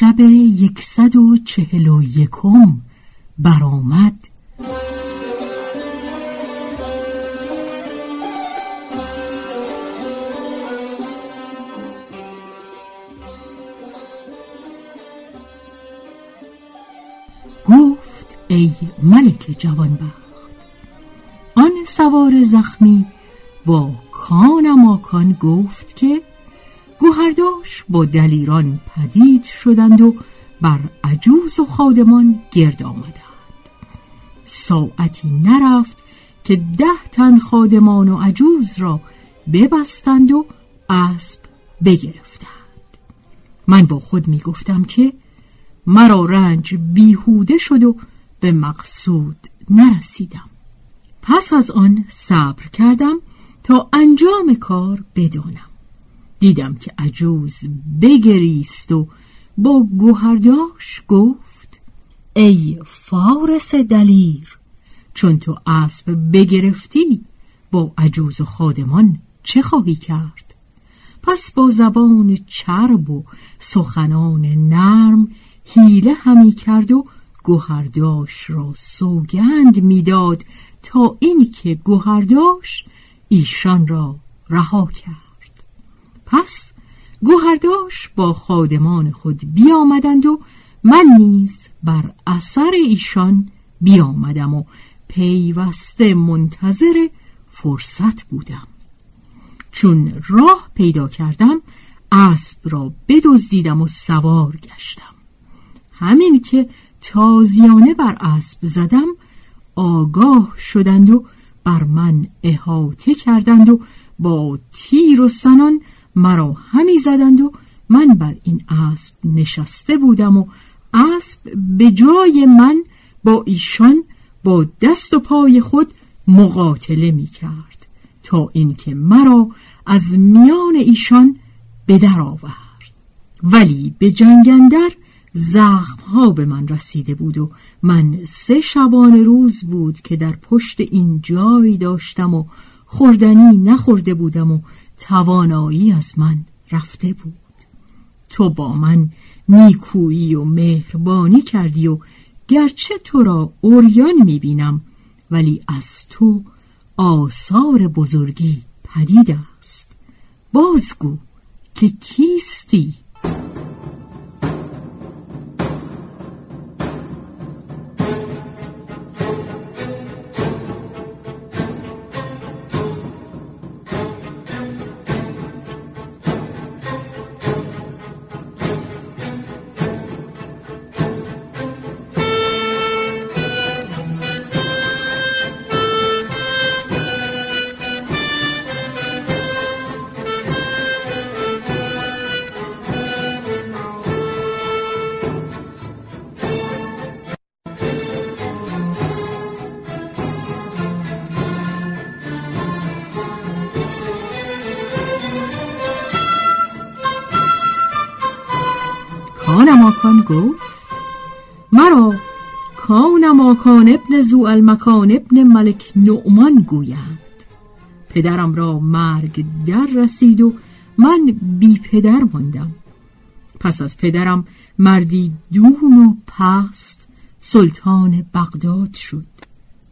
شب یکصد و چهل و یکم برآمد. گفت ای ملک جوانبخت آن سوار زخمی با کان ماکان گفت که گوهرداش با دلیران پدید شدند و بر عجوز و خادمان گرد آمدند. ساعتی نرفت که ده تن خادمان و عجوز را ببستند و اسب بگرفتند. من با خود می گفتم که مرا رنج بیهوده شد و به مقصود نرسیدم. پس از آن صبر کردم تا انجام کار بدانم. دیدم که عجوز بگریست و با گوهرداش گفت ای فارس دلیر چون تو اسب بگرفتی با عجوز و خادمان چه خواهی کرد؟ پس با زبان چرب و سخنان نرم حیله همی کرد و گوهرداش را سوگند می‌داد تا اینکه گوهرداش ایشان را رها کرد. پس گوهرداش با خادمان خود بیامدند و من نیز بر اثر ایشان بیامدم و پیوسته منتظر فرصت بودم. چون راه پیدا کردم اسب را بدزدیدم و سوار گشتم. همین که تازیانه بر اسب زدم آگاه شدند و بر من احاطه کردند و با تیر و سنان مرا همی زدند و من بر این اسب نشسته بودم و اسب به جای من با ایشان با دست و پای خود مقاتله می کرد تا اینکه مرا از میان ایشان به در آورد. ولی به جنگندر زخم ها به من رسیده بود و من سه شبان روز بود که در پشت این جای داشتم و خوردنی نخورده بودم و توانایی از من رفته بود. تو با من نیکویی و مهربانی کردی و گرچه تو را اوریان می‌بینم ولی از تو آثار بزرگی پدید است. بازگو که کیستی؟ کان گفت مرا کان ماکان ابن زو المکان ابن ملک نعمان گویند. پدرم را مرگ در رسید و من بی پدر ماندم. پس از پدرم مردی دون و پست سلطان بغداد شد.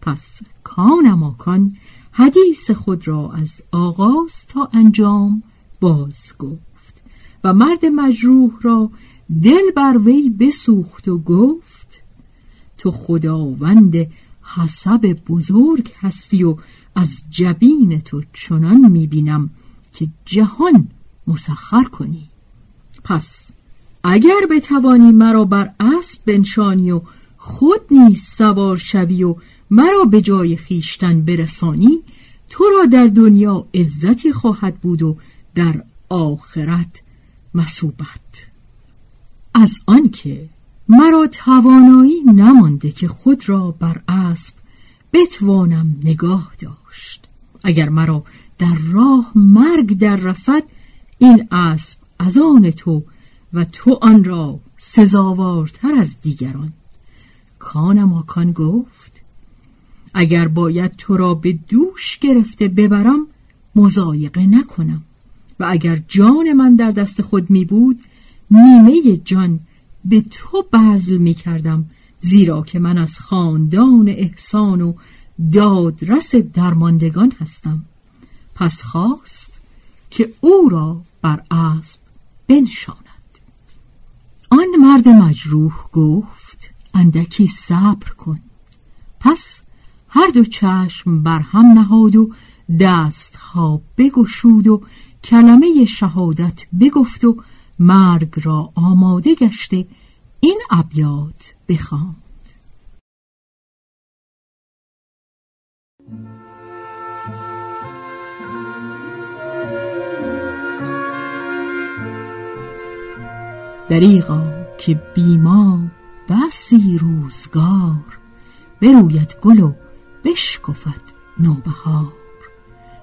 پس کانماکان حدیث خود را از آغاز تا انجام باز گفت و مرد مجروح را دل بر وی بسوخت و گفت تو خداوند حسب بزرگ هستی و از جبین تو چنان می‌بینم که جهان مسخر کنی. پس اگر بتوانی مرا بر اسب بنشانی و خود نیز سوار شوی و مرا به جای خیشتن برسانی تو را در دنیا عزتی خواهد بود و در آخرت مسوبت از آنکه مرا توانایی نمانده که خود را بر اسب بتوانم نگاه داشت. اگر مرا در راه مرگ در رسد این اسب از آن تو و تو آن را سزاوارتر از دیگران. کانماکان گفت اگر باید تو را به دوش گرفته ببرم مزایقه نکنم. و اگر جان من در دست خود می بود نیمه جان به تو بذل می کردم زیرا که من از خاندان احسان و دادرس درماندگان هستم. پس خواست که او را بر اسب بنشاند. آن مرد مجروح گفت اندکی صبر کن. پس هر دو چشم بر هم نهاد و دستها بگشود و کلمه شهادت بگفت و مرگ را آماده گشته این ابیات بخواند دریغا که بیما بسی روزگار بروید گل و بشکفت نوبهار.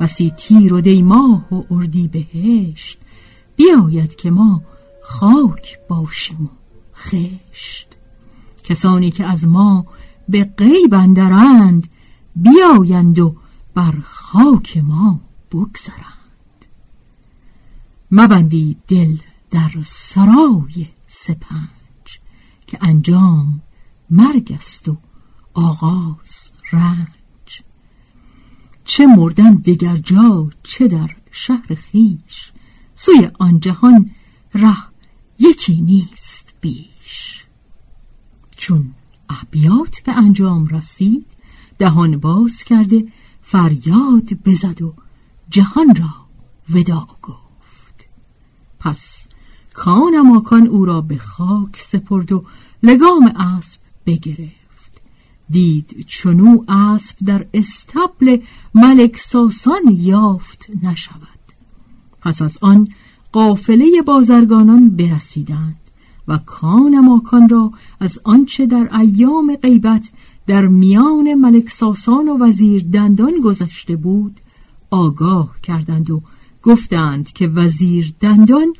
بسی تیر و دیماه و اردی بهشت بیاید که ما خاک باشیم و خشت. کسانی که از ما به غیب اندرند بیایند و بر خاک ما بگذرند. مبندید دل در سرای سپنج که انجام مرگ است و آغاز رنج. چه مردن دگر جا چه در شهر خیش. سوی آن جهان ره یکی نیست بیش. چون ابیات به انجام رسید دهان باز کرده فریاد بزد و جهان را ودا گفت. پس کان او را به خاک سپرد و لگام اسب بگرفت. دید چنو اسب در استبل ملک ساسان یافت نشود. پس از آن قافله بازرگانان برسیدند و کان ماکان را از آنچه در ایام غیبت در میان ملک ساسان و وزیر دندان گذشته بود آگاه کردند و گفتند که وزیر دندان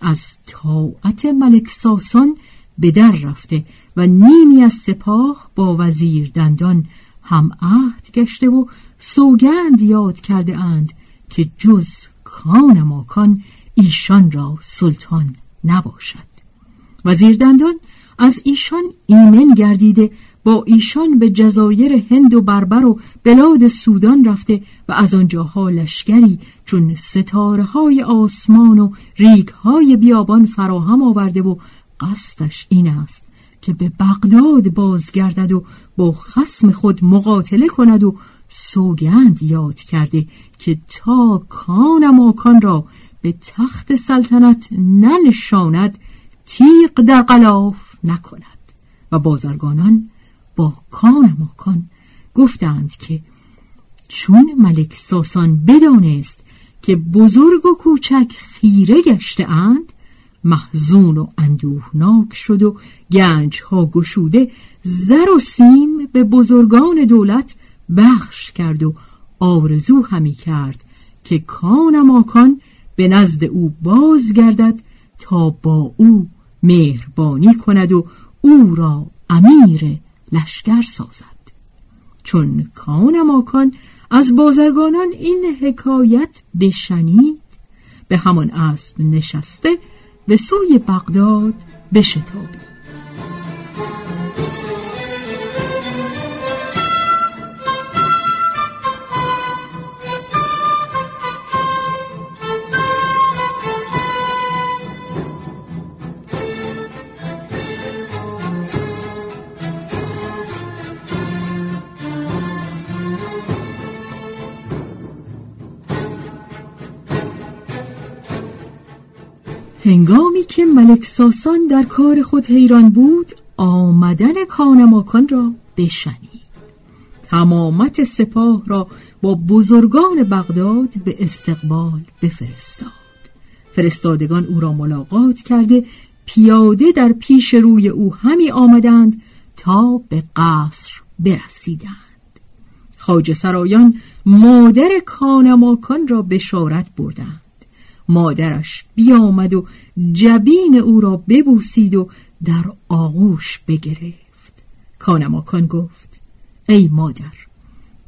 از طاعت ملک ساسان به در رفته و نیمی از سپاه با وزیر دندان هم عهد گشته و سوگند یاد کرده اند که جز کان ماکان ایشان را سلطان نباشد. وزیر دندان از ایشان ایمن گردیده با ایشان به جزایر هند و بربر و بلاد سودان رفته و از آنجاها لشکری چون ستاره های آسمان و ریگ های بیابان فراهم آورده و قصدش این است که به بغداد بازگردد و با خسم خود مقاتله کند و سوگند یاد کرده که تا کان ماکان را به تخت سلطنت ننشاند تیغ در قلاف نکند. و بازرگانان با کان ماکان گفتند که چون ملک ساسان بدانست که بزرگ و کوچک خیره گشته اند محزون و اندوهناک شد و گنج ها گشوده زر و سیم به بزرگان دولت بخش کرد و آرزو همی کرد که کان ماکان به نزد او بازگردد تا با او مهربانی کند و او را امیر لشکر سازد. چون کان ماکان از بازرگانان این حکایت بشنید به همان اسب نشسته به سوی بغداد بشتابید. هنگامی که ملک ساسان در کار خود حیران بود آمدن کانماکان را بشنید. تمامت سپاه را با بزرگان بغداد به استقبال بفرستاد. فرستادگان او را ملاقات کرده پیاده در پیش روی او همی آمدند تا به قصر برسیدند. خاج سرایان مادر کانماکان را بشارت بردند. مادرش بیامد و جبین او را ببوسید و در آغوش بگرفت. کانماکان گفت ای مادر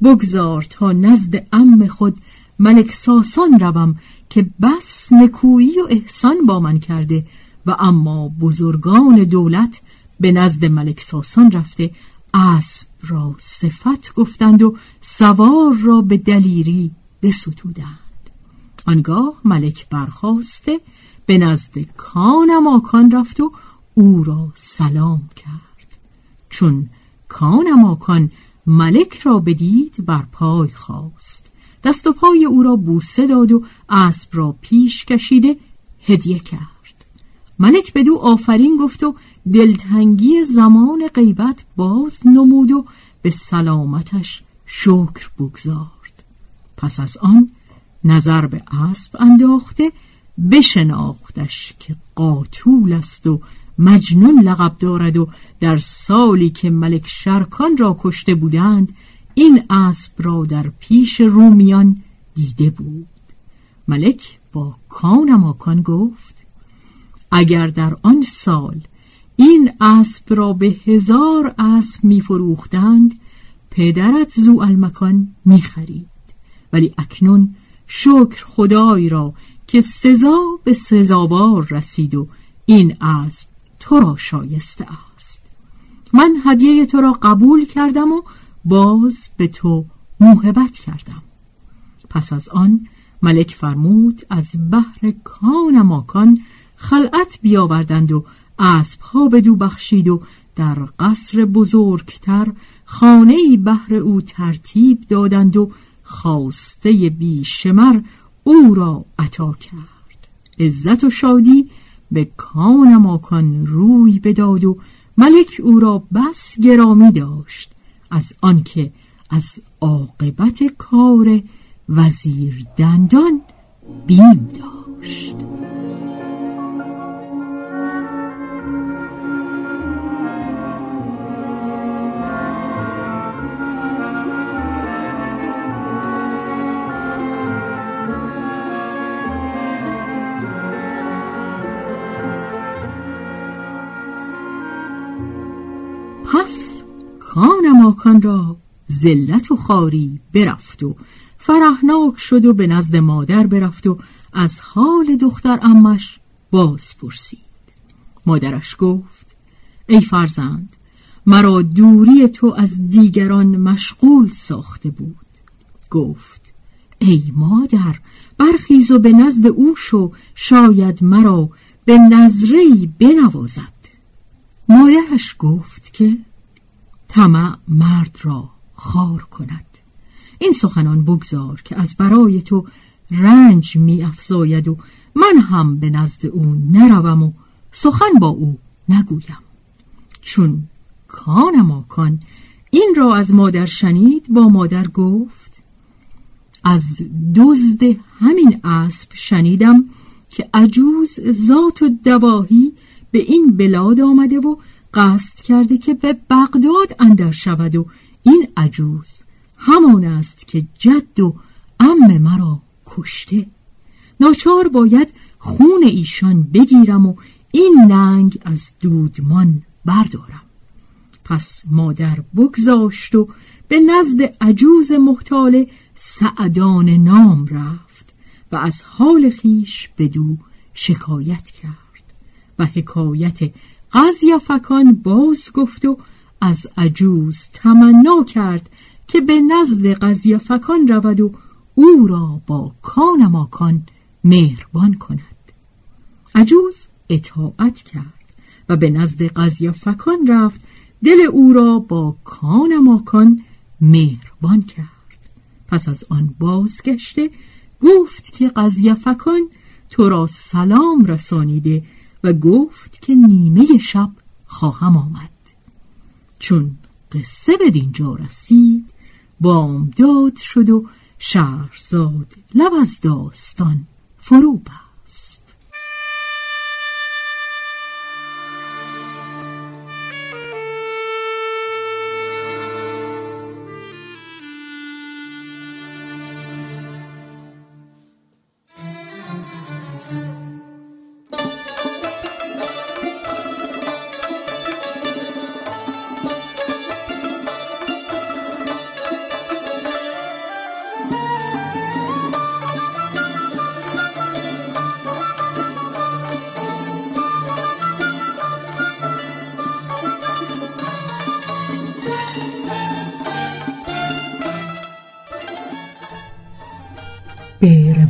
بگذار تا نزد ام خود ملک ساسان روم که بس نکویی و احسان با من کرده و اما بزرگان دولت به نزد ملک ساسان رفته اسب را صفت گفتند و سوار را به دلیری بستودند. آنگاه ملک برخواسته به نزد کانم آکان رفت و او را سلام کرد. چون کانم آکان ملک را بدید بر پای خواست دست و پای او را بوسه داد و اسب را پیش کشیده هدیه کرد. ملک بدو آفرین گفت و دلتنگی زمان غیبت باز نمود و به سلامتش شکر بگذارد. پس از آن نظر به اسب انداخته بشناختش که قاتول است و مجنون لقب دارد و در سالی که ملک شرکان را کشته بودند این اسب را در پیش رومیان دیده بود. ملک با کانماکان گفت اگر در آن سال این اسب را به هزار اسب می فروختند پدرت زو المکان می خرید ولی اکنون شکر خدای را که سزا به سزاوار رسید و این اسب تو را شایسته است. من هدیه تو را قبول کردم و باز به تو موهبت کردم. پس از آن ملک فرمود از بحر کان ماکان خلعت بیاوردند و اسب ها بدو بخشید و در قصر بزرگتر خانه بهر او ترتیب دادند و خواسته بیشمر او را عطا کرد. عزت و شادی به کان ماکان روی بداد و ملک او را بس گرامی داشت از آنکه از عاقبت کار وزیر دندان بیم داشت. کان را ذلت و خاری برفت و فرحناک شد و به نزد مادر برفت و از حال دختر امش باز پرسید. مادرش گفت ای فرزند مرا دوری تو از دیگران مشغول ساخته بود. گفت ای مادر برخیز و به نزد او شو شاید مرا به نظری بنوازد. مادرش گفت که طمع مرد را خار کند. این سخنان بگذار که از برای تو رنج می افزاید و من هم به نزد او نروم و سخن با او نگویم. چون کان کان این را از مادر شنید با مادر گفت از دزد همین اسب شنیدم که عجوز ذات و دواهی به این بلاد آمده و قصد کرده که به بغداد اندر شود و این عجوز همان است که جد و ام مرا کشته. ناچار باید خون ایشان بگیرم و این ننگ از دودمان بردارم. پس مادر بگذاشت و به نزد عجوز محتال سعدان نام رفت و از حال خیش بدو شکایت کرد و حکایت فکان باز گفت و از عجوز تمنا کرد که به نزد فکان رود و او را با کانماکان مهربان کند. عجوز اطاعت کرد و به نزد فکان رفت دل او را با کانماکان مهربان کرد. پس از آن بازگشته گفت که فکان تو را سلام رسانیده و گفت که نیمه شب خواهم آمد. چون قصه به دینجا رسید بامداد شد و شهرزاد لب از داستان فرو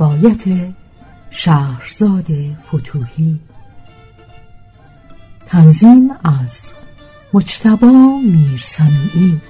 روایت شهرزاد فتوهی. تنظیم از مجتبا میرسمیعی.